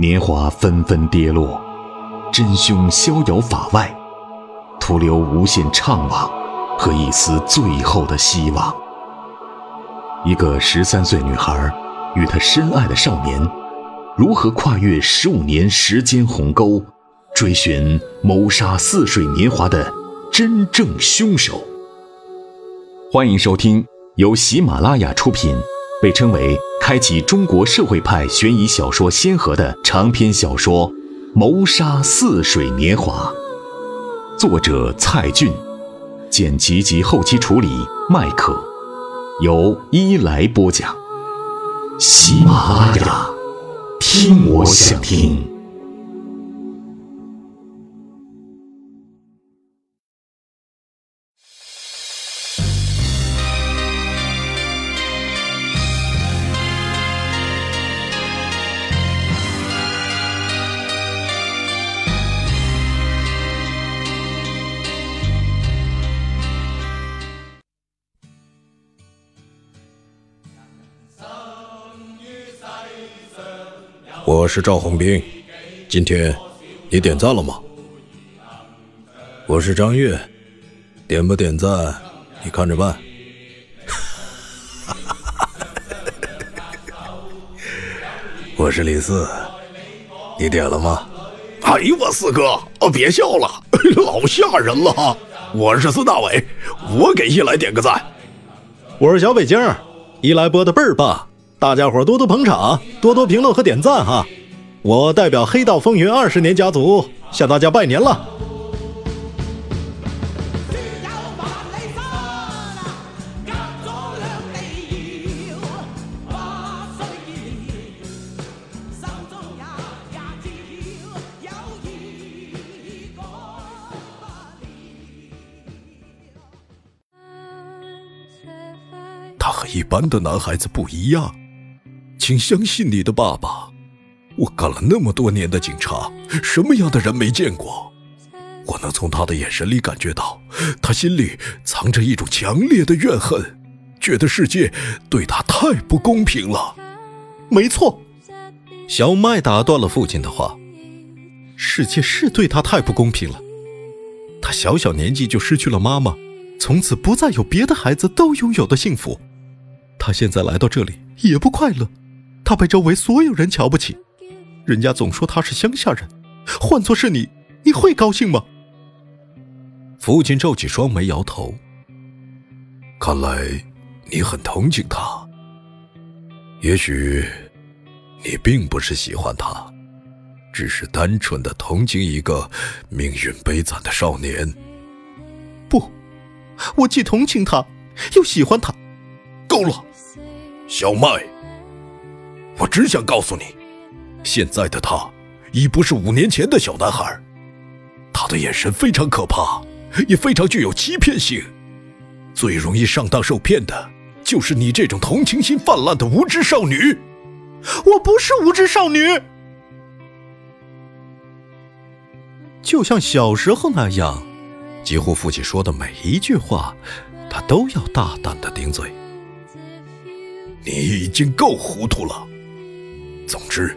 年华纷纷跌落，真凶逍遥法外，徒留无限怅惘和一丝最后的希望。一个十三岁女孩与她深爱的少年，如何跨越十五年时间鸿沟，追寻谋杀似水年华的真正凶手？欢迎收听由喜马拉雅出品，被称为开启中国社会派悬疑小说先河的长篇小说《谋杀似水年华》，作者蔡骏，剪辑及后期处理麦克，由伊来播讲。喜马拉雅，听我想听。我是赵红兵，今天你点赞了吗？我是张悦，点不点赞你看着办。我是李四，你点了吗？哎呦我四哥，哦别笑了，老吓人了。我是孙大伟，我给一来点个赞。我是小北京，一来播的倍儿棒，大家伙多多捧场，多多评论和点赞哈。我代表黑道风云二十年家族向大家拜年了。他和一般的男孩子不一样，请相信你的爸爸。我干了那么多年的警察，什么样的人没见过？我能从他的眼神里感觉到，他心里藏着一种强烈的怨恨，觉得世界对他太不公平了。没错，小麦打断了父亲的话：“世界是对他太不公平了。他小小年纪就失去了妈妈，从此不再有别的孩子都拥有的幸福。他现在来到这里也不快乐，他被周围所有人瞧不起。”人家总说他是乡下人，换做是你，你会高兴吗？父亲皱起双眉，摇头。看来你很同情他。也许你并不是喜欢他，只是单纯的同情一个命运悲惨的少年。不，我既同情他，又喜欢他。够了，小麦，我只想告诉你。现在的他，已不是五年前的小男孩。他的眼神非常可怕，也非常具有欺骗性。最容易上当受骗的，就是你这种同情心泛滥的无知少女。我不是无知少女，就像小时候那样，几乎父亲说的每一句话，他都要大胆的顶嘴。你已经够糊涂了。总之。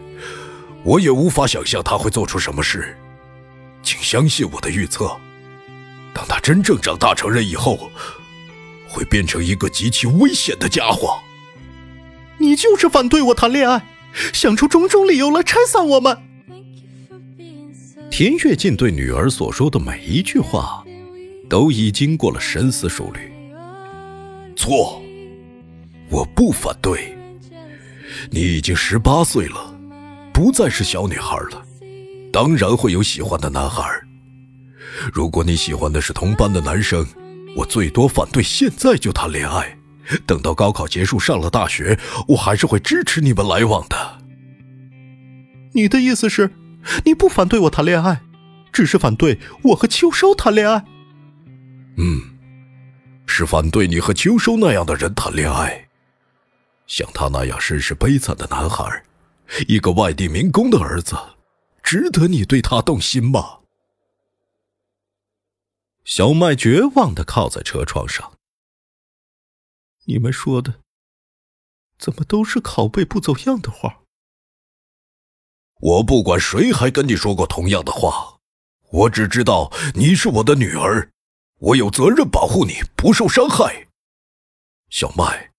我也无法想象他会做出什么事，请相信我的预测。当他真正长大成人以后，会变成一个极其危险的家伙。你就是反对我谈恋爱，想出种种理由来拆散我们。田跃进对女儿所说的每一句话，都已经过了深思熟虑。错，我不反对。你已经十八岁了。不再是小女孩了，当然会有喜欢的男孩。如果你喜欢的是同班的男生，我最多反对现在就谈恋爱。等到高考结束，上了大学，我还是会支持你们来往的。你的意思是，你不反对我谈恋爱，只是反对我和秋收谈恋爱？嗯，是反对你和秋收那样的人谈恋爱，像他那样身世悲惨的男孩。一个外地民工的儿子，值得你对他动心吗？小麦绝望的靠在车窗上。你们说的，怎么都是拷贝不走样的话？我不管谁还跟你说过同样的话，我只知道你是我的女儿，我有责任保护你不受伤害。小麦，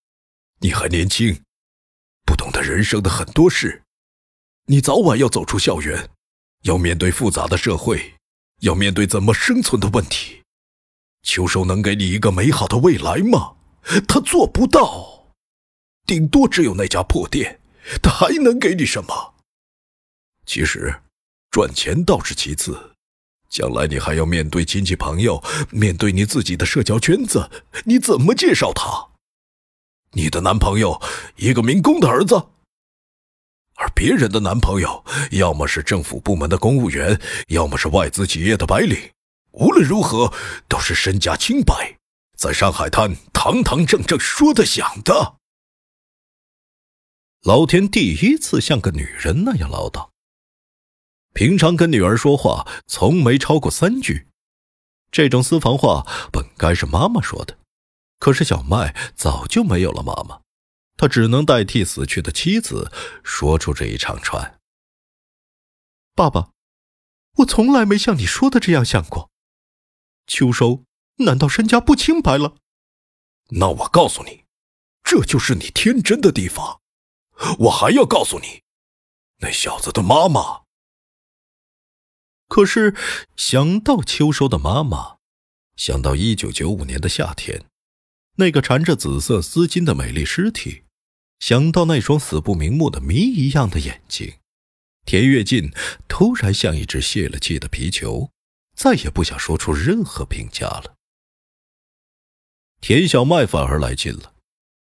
你还年轻，不懂得人生的很多事，你早晚要走出校园，要面对复杂的社会，要面对怎么生存的问题。秋收能给你一个美好的未来吗？他做不到，顶多只有那家破店，他还能给你什么？其实，赚钱倒是其次，将来你还要面对亲戚朋友，面对你自己的社交圈子，你怎么介绍他？你的男朋友一个民工的儿子，而别人的男朋友要么是政府部门的公务员，要么是外资企业的白领，无论如何都是身家清白，在上海滩堂堂正正说的响的。老田第一次像个女人那样唠叨。平常跟女儿说话从没超过三句，这种私房话本该是妈妈说的，可是小麦早就没有了妈妈，他只能代替死去的妻子说出这一长串。爸爸，我从来没像你说的这样想过，秋收难道身家不清白了？那我告诉你，这就是你天真的地方。我还要告诉你，那小子的妈妈。可是，想到秋收的妈妈，想到一九九五年的夏天，那个缠着紫色丝巾的美丽尸体，想到那双死不瞑目的谜一样的眼睛，田跃进突然像一只泄了气的皮球，再也不想说出任何评价了。田小麦反而来劲了，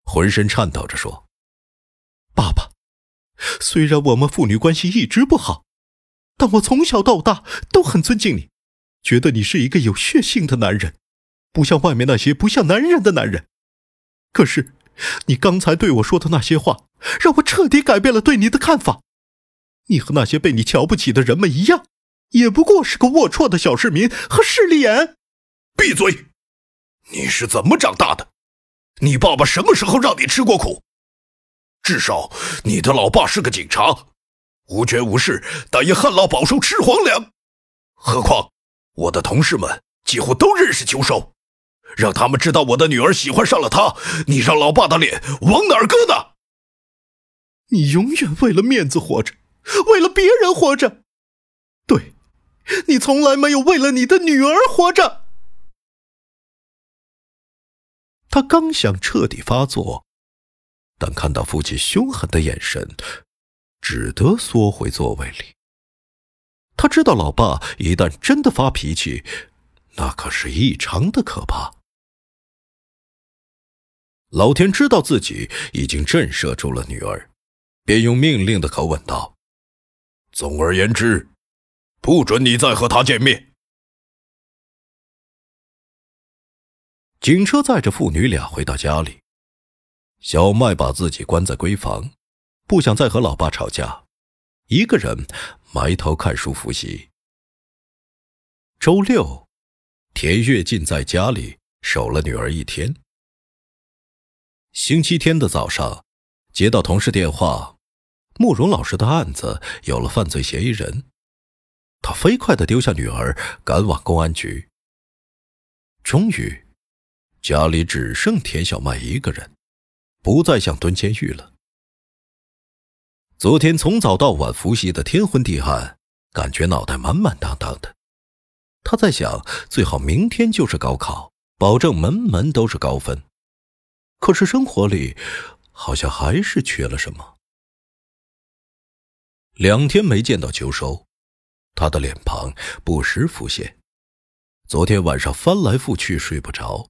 浑身颤抖着说：“爸爸，虽然我们父女关系一直不好。”但我从小到大都很尊敬你，觉得你是一个有血性的男人，不像外面那些不像男人的男人。可是，你刚才对我说的那些话，让我彻底改变了对你的看法。你和那些被你瞧不起的人们一样，也不过是个龌龊的小市民和势利眼。闭嘴！你是怎么长大的？你爸爸什么时候让你吃过苦？至少，你的老爸是个警察。无权无势，但也旱涝保收吃皇粮。何况我的同事们几乎都认识秋收，让他们知道我的女儿喜欢上了他，你让老爸的脸往哪儿搁呢？你永远为了面子活着，为了别人活着。对，你从来没有为了你的女儿活着。他刚想彻底发作，但看到父亲凶狠的眼神。只得缩回座位里。他知道，老爸一旦真的发脾气，那可是异常的可怕。老田知道自己已经震慑住了女儿，便用命令的口吻道：“总而言之，不准你再和他见面。”警车载着父女俩回到家里，小麦把自己关在闺房。不想再和老爸吵架，一个人埋头看书复习。周六，田跃进在家里守了女儿一天。星期天的早上，接到同事电话，慕容老师的案子有了犯罪嫌疑人。他飞快的丢下女儿，赶往公安局。终于，家里只剩田小麦一个人，不再想蹲监狱了。昨天从早到晚复习的天昏地暗，感觉脑袋满满当当的。他在想，最好明天就是高考，保证门门都是高分。可是生活里好像还是缺了什么。两天没见到秋收，他的脸庞不时浮现。昨天晚上翻来覆去睡不着，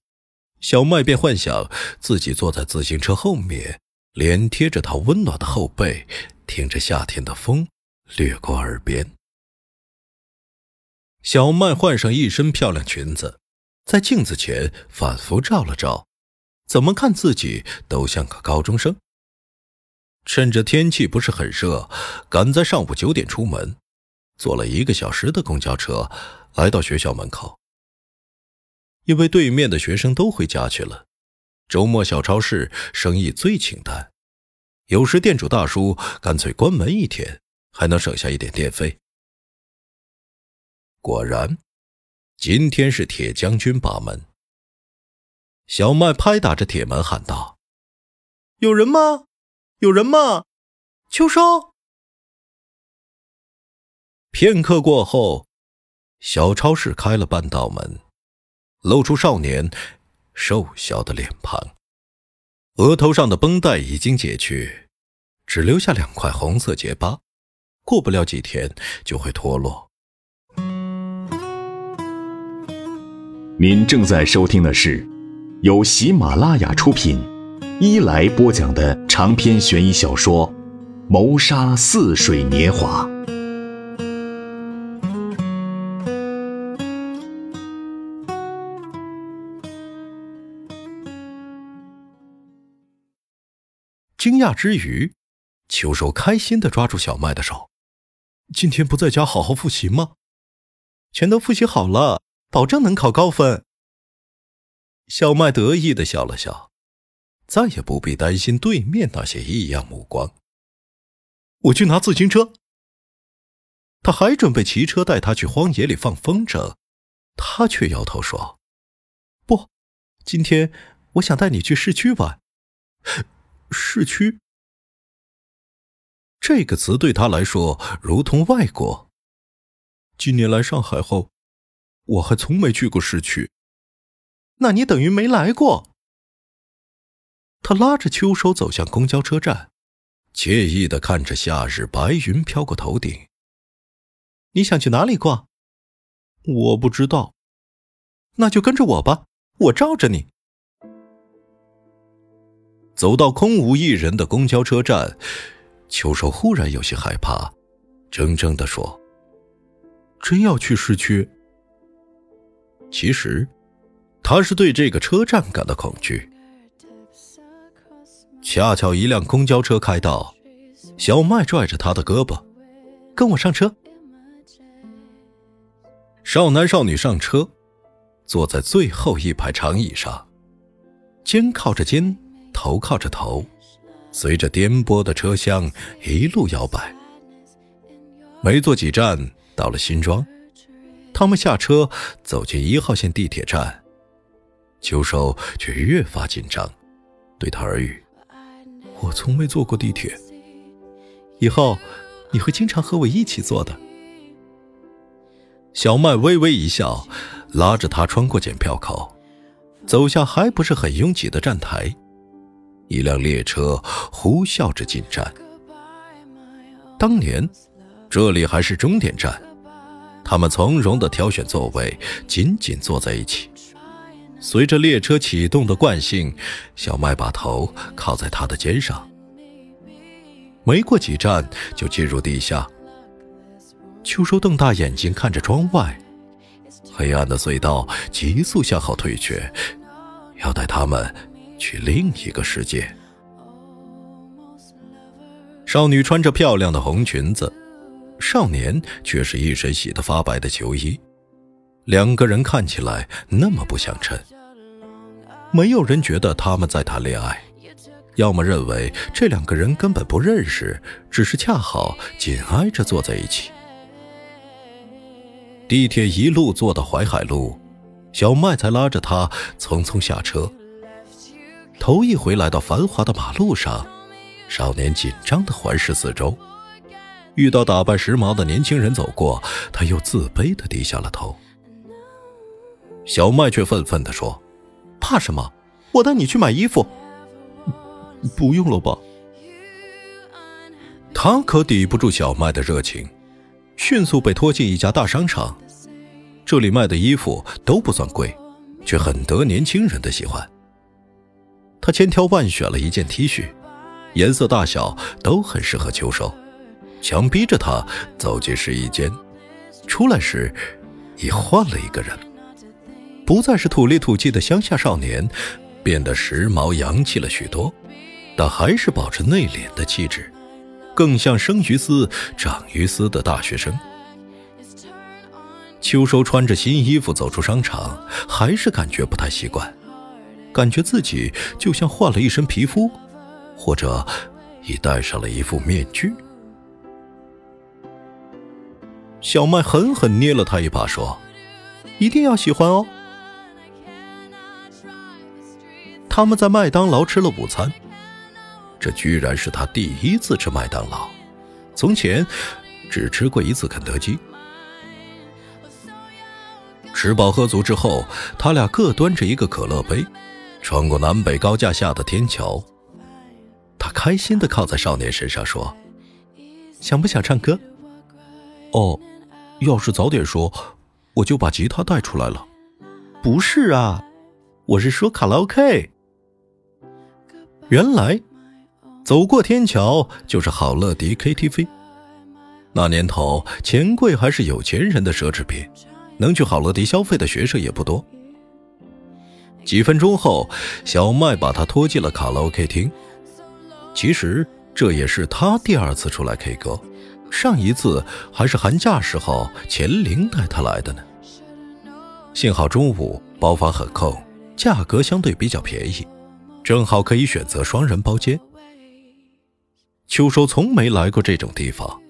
小麦便幻想自己坐在自行车后面，脸贴着他温暖的后背。听着夏天的风掠过耳边，小麦换上一身漂亮裙子，在镜子前反复照了照，怎么看自己都像个高中生。趁着天气不是很热，赶在上午九点出门，坐了一个小时的公交车，来到学校门口。因为对面的学生都回家去了，周末小超市生意最清淡。有时店主大叔干脆关门一天，还能省下一点电费。果然，今天是铁将军把门。小麦拍打着铁门喊道：“有人吗？有人吗？秋收！”片刻过后，小超市开了半道门，露出少年瘦小的脸庞，额头上的绷带已经解去，只留下两块红色结疤，过不了几天就会脱落。您正在收听的是。由喜马拉雅出品，一来播讲的长篇悬疑小说《谋杀似水年华》。惊讶之余，秋收开心的抓住小麦的手：“今天不在家好好复习吗？全都复习好了，保证能考高分。”小麦得意的笑了笑，再也不必担心对面那些异样目光。我去拿自行车。他还准备骑车带他去荒野里放风筝，他却摇头说：“不，今天我想带你去市区玩。”市区这个词对他来说如同外国。今年来上海后，我还从没去过市区。那你等于没来过。他拉着秋收走向公交车站，惬意的看着夏日白云飘过头顶。你想去哪里逛？我不知道。那就跟着我吧，我罩着你。走到空无一人的公交车站，秋收忽然有些害怕，怔怔的说：“真要去市区？”其实。他是对这个车站感到恐惧。恰巧一辆公交车开到，小麦拽着他的胳膊，跟我上车。少男少女上车，坐在最后一排长椅上，肩靠着肩，头靠着头，随着颠簸的车厢一路摇摆。没坐几站，到了新庄，他们下车，走进一号线地铁站。秋收却越发紧张，对他耳语：“我从未坐过地铁，以后你会经常和我一起坐的。”小麦微微一笑，拉着他穿过检票口，走下还不是很拥挤的站台。一辆列车呼啸着进站。当年这里还是终点站，他们从容地挑选座位，紧紧坐在一起。随着列车启动的惯性，小麦把头靠在他的肩上。没过几站就进入地下。秋收瞪大眼睛看着窗外，黑暗的隧道急速向后退却，要带他们去另一个世界。少女穿着漂亮的红裙子，少年却是一身洗得发白的球衣。两个人看起来那么不相称，没有人觉得他们在谈恋爱，要么认为这两个人根本不认识，只是恰好紧挨着坐在一起。地铁一路坐到淮海路，小麦才拉着他匆匆下车。头一回来到繁华的马路上，少年紧张地环视四周，遇到打扮时髦的年轻人走过，他又自卑地低下了头。小麦却愤愤地说：“怕什么？我带你去买衣服。”“不用了吧？”他可抵不住小麦的热情，迅速被拖进一家大商场。这里卖的衣服都不算贵，却很得年轻人的喜欢。他千挑万选了一件 T 恤，颜色大小都很适合秋收，强逼着他走进试衣间。出来时，已换了一个人。不再是土里土气的乡下少年，变得时髦洋气了许多，但还是保持内敛的气质，更像生于斯长于斯的大学生。秋收穿着新衣服走出商场，还是感觉不太习惯，感觉自己就像换了一身皮肤，或者已戴上了一副面具。小麦狠狠捏了他一把，说：“一定要喜欢哦。”他们在麦当劳吃了午餐，这居然是他第一次吃麦当劳，从前只吃过一次肯德基。吃饱喝足之后，他俩各端着一个可乐杯，穿过南北高架下的天桥。他开心的靠在少年身上说：“想不想唱歌？”“哦，要是早点说，我就把吉他带出来了。”“不是啊，我是说卡拉 OK。”原来，走过天桥就是好乐迪 KTV。那年头，钱柜还是有钱人的奢侈品，能去好乐迪消费的学生也不多。几分钟后，小麦把他拖进了卡拉 OK 厅。其实这也是他第二次出来 K 歌，上一次还是寒假时候钱玲带他来的呢。幸好中午包房很空，价格相对比较便宜。正好可以选择双人包间。秋收从没来过这种地方，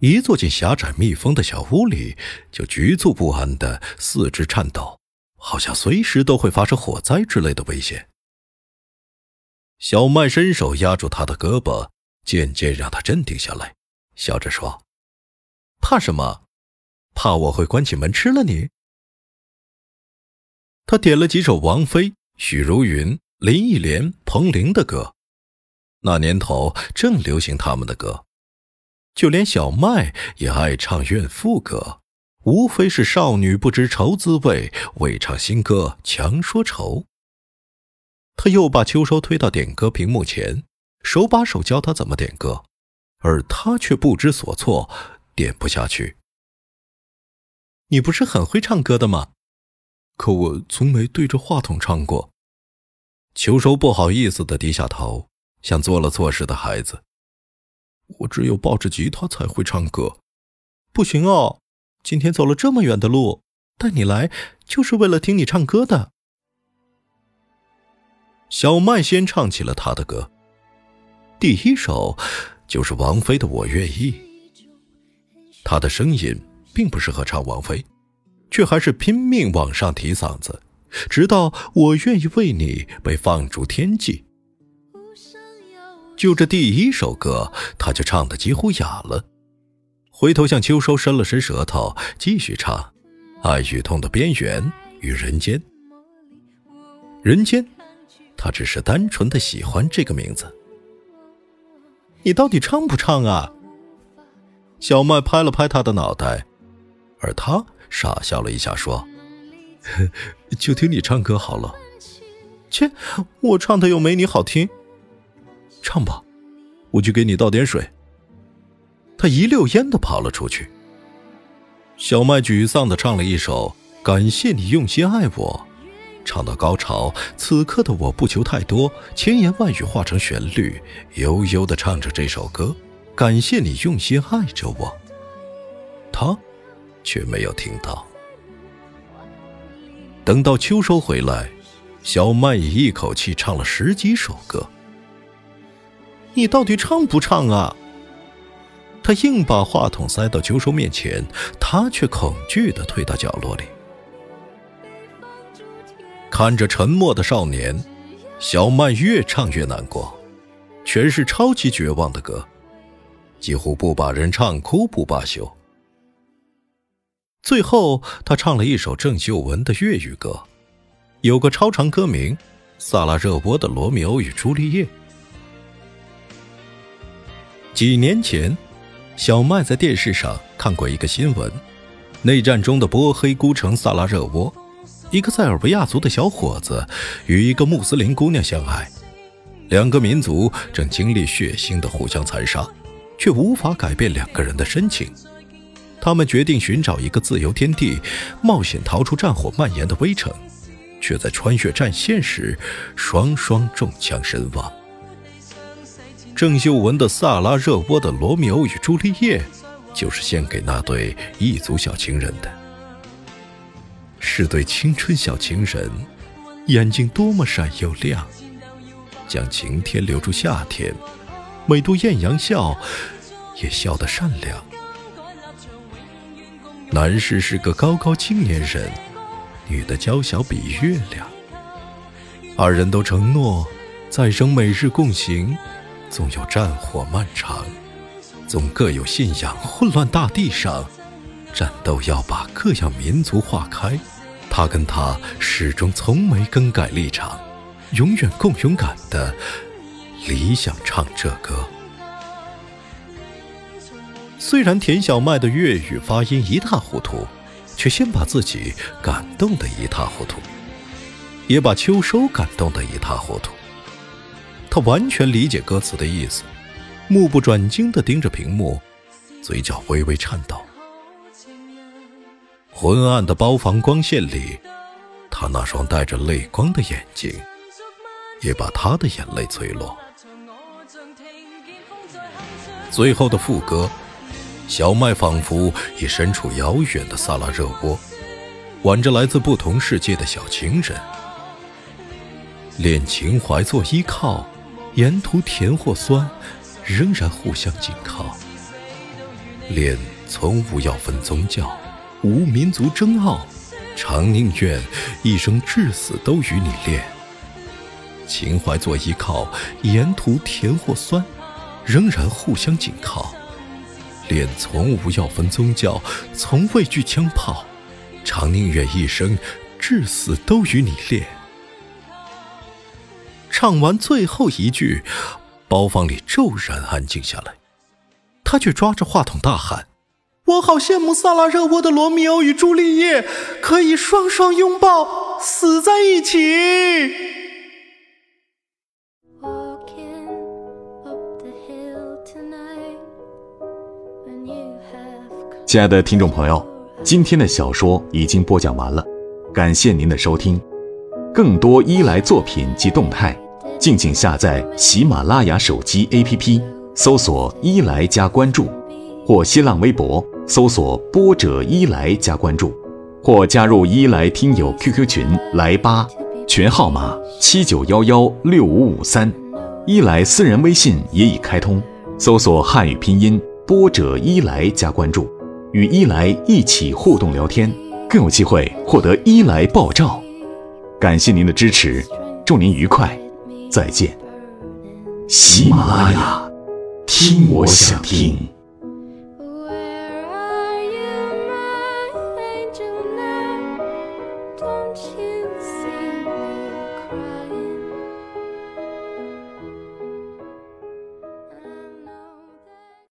一坐进狭窄密封的小屋里，就局促不安的四肢颤抖，好像随时都会发生火灾之类的危险。小麦伸手压住他的胳膊，渐渐让他镇定下来，笑着说：“怕什么？怕我会关起门吃了你？”他点了几首王菲、许茹芸。林忆莲、彭羚的歌，那年头正流行他们的歌，就连小麦也爱唱怨妇歌，无非是少女不知愁滋味，为唱新歌强说愁。他又把秋收推到点歌屏幕前，手把手教他怎么点歌，而他却不知所措，点不下去。你不是很会唱歌的吗？可我从没对着话筒唱过。秋收不好意思的低下头，像做了错事的孩子。我只有抱着吉他才会唱歌，不行哦！今天走了这么远的路，带你来就是为了听你唱歌的。小麦先唱起了他的歌，第一首就是王菲的《我愿意》。他的声音并不适合唱王菲，却还是拼命往上提嗓子。直到我愿意为你被放逐天际，就这第一首歌，他就唱得几乎哑了。回头向秋收伸了伸舌头，继续唱：爱与痛的边缘与人间。人间，他只是单纯的喜欢这个名字。你到底唱不唱啊？小麦拍了拍他的脑袋，而他傻笑了一下，说。就听你唱歌好了，切，我唱的又没你好听。唱吧，我去给你倒点水。他一溜烟的跑了出去。小麦沮丧的唱了一首《感谢你用心爱我》，唱到高潮，此刻的我不求太多，千言万语化成旋律，悠悠的唱着这首歌，感谢你用心爱着我。他却没有听到。等到秋收回来，小曼已一口气唱了十几首歌。你到底唱不唱啊？他硬把话筒塞到秋收面前，他却恐惧地退到角落里，看着沉默的少年，小曼越唱越难过，全是超级绝望的歌，几乎不把人唱哭不罢休。最后，他唱了一首郑秀文的粤语歌，有个超长歌名《萨拉热窝的罗密欧与朱丽叶》。几年前，小麦在电视上看过一个新闻：内战中的波黑孤城萨拉热窝，一个塞尔维亚族的小伙子与一个穆斯林姑娘相爱，两个民族正经历血腥的互相残杀，却无法改变两个人的深情。他们决定寻找一个自由天地，冒险逃出战火蔓延的危城，却在穿越战线时双双中枪身亡。郑秀文的《萨拉热窝的罗密欧与朱丽叶》就是献给那对异族小情人的，是对青春小情人，眼睛多么闪又亮，将晴天留住夏天，每度艳阳笑，也笑得善良。男士是个高高青年人，女的娇小比月亮。二人都承诺，再生每日共行，纵有战火漫长，纵各有信仰混乱大地上，战斗要把各样民族划开。他跟他始终从没更改立场，永远共勇敢的理想唱这歌。虽然田小麦的粤语发音一塌糊涂，却先把自己感动得一塌糊涂，也把秋收感动得一塌糊涂。他完全理解歌词的意思，目不转睛地盯着屏幕，嘴角微微颤抖。昏暗的包房光线里，他那双带着泪光的眼睛，也把他的眼泪催落。最后的副歌，小麦仿佛已身处遥远的萨拉热窝，挽着来自不同世界的小情人，恋情怀做依靠，沿途甜或酸，仍然互相紧靠。恋从无要分宗教。无民族争傲，常宁愿一生至死都与你恋。情怀做依靠，沿途甜或酸，仍然互相紧靠。恋从无要分宗教，从畏惧枪炮，常宁愿一生至死都与你恋。唱完最后一句，包房里骤然安静下来，他却抓着话筒大喊。我好羡慕萨拉热窝的罗密欧与朱丽叶，可以双双拥抱，死在一起。亲爱的听众朋友，今天的小说已经播讲完了，感谢您的收听。更多伊莱作品及动态，敬请下载喜马拉雅手机 APP，搜索“伊莱”加关注，或新浪微博。搜索波者伊来加关注，或加入伊来听友 QQ 群来吧，群号码七九幺幺六五五三，伊来私人微信也已开通，搜索汉语拼音波者伊来加关注，与伊莱一起互动聊天，更有机会获得伊莱爆照。感谢您的支持，祝您愉快，再见。喜马拉雅，听我想听。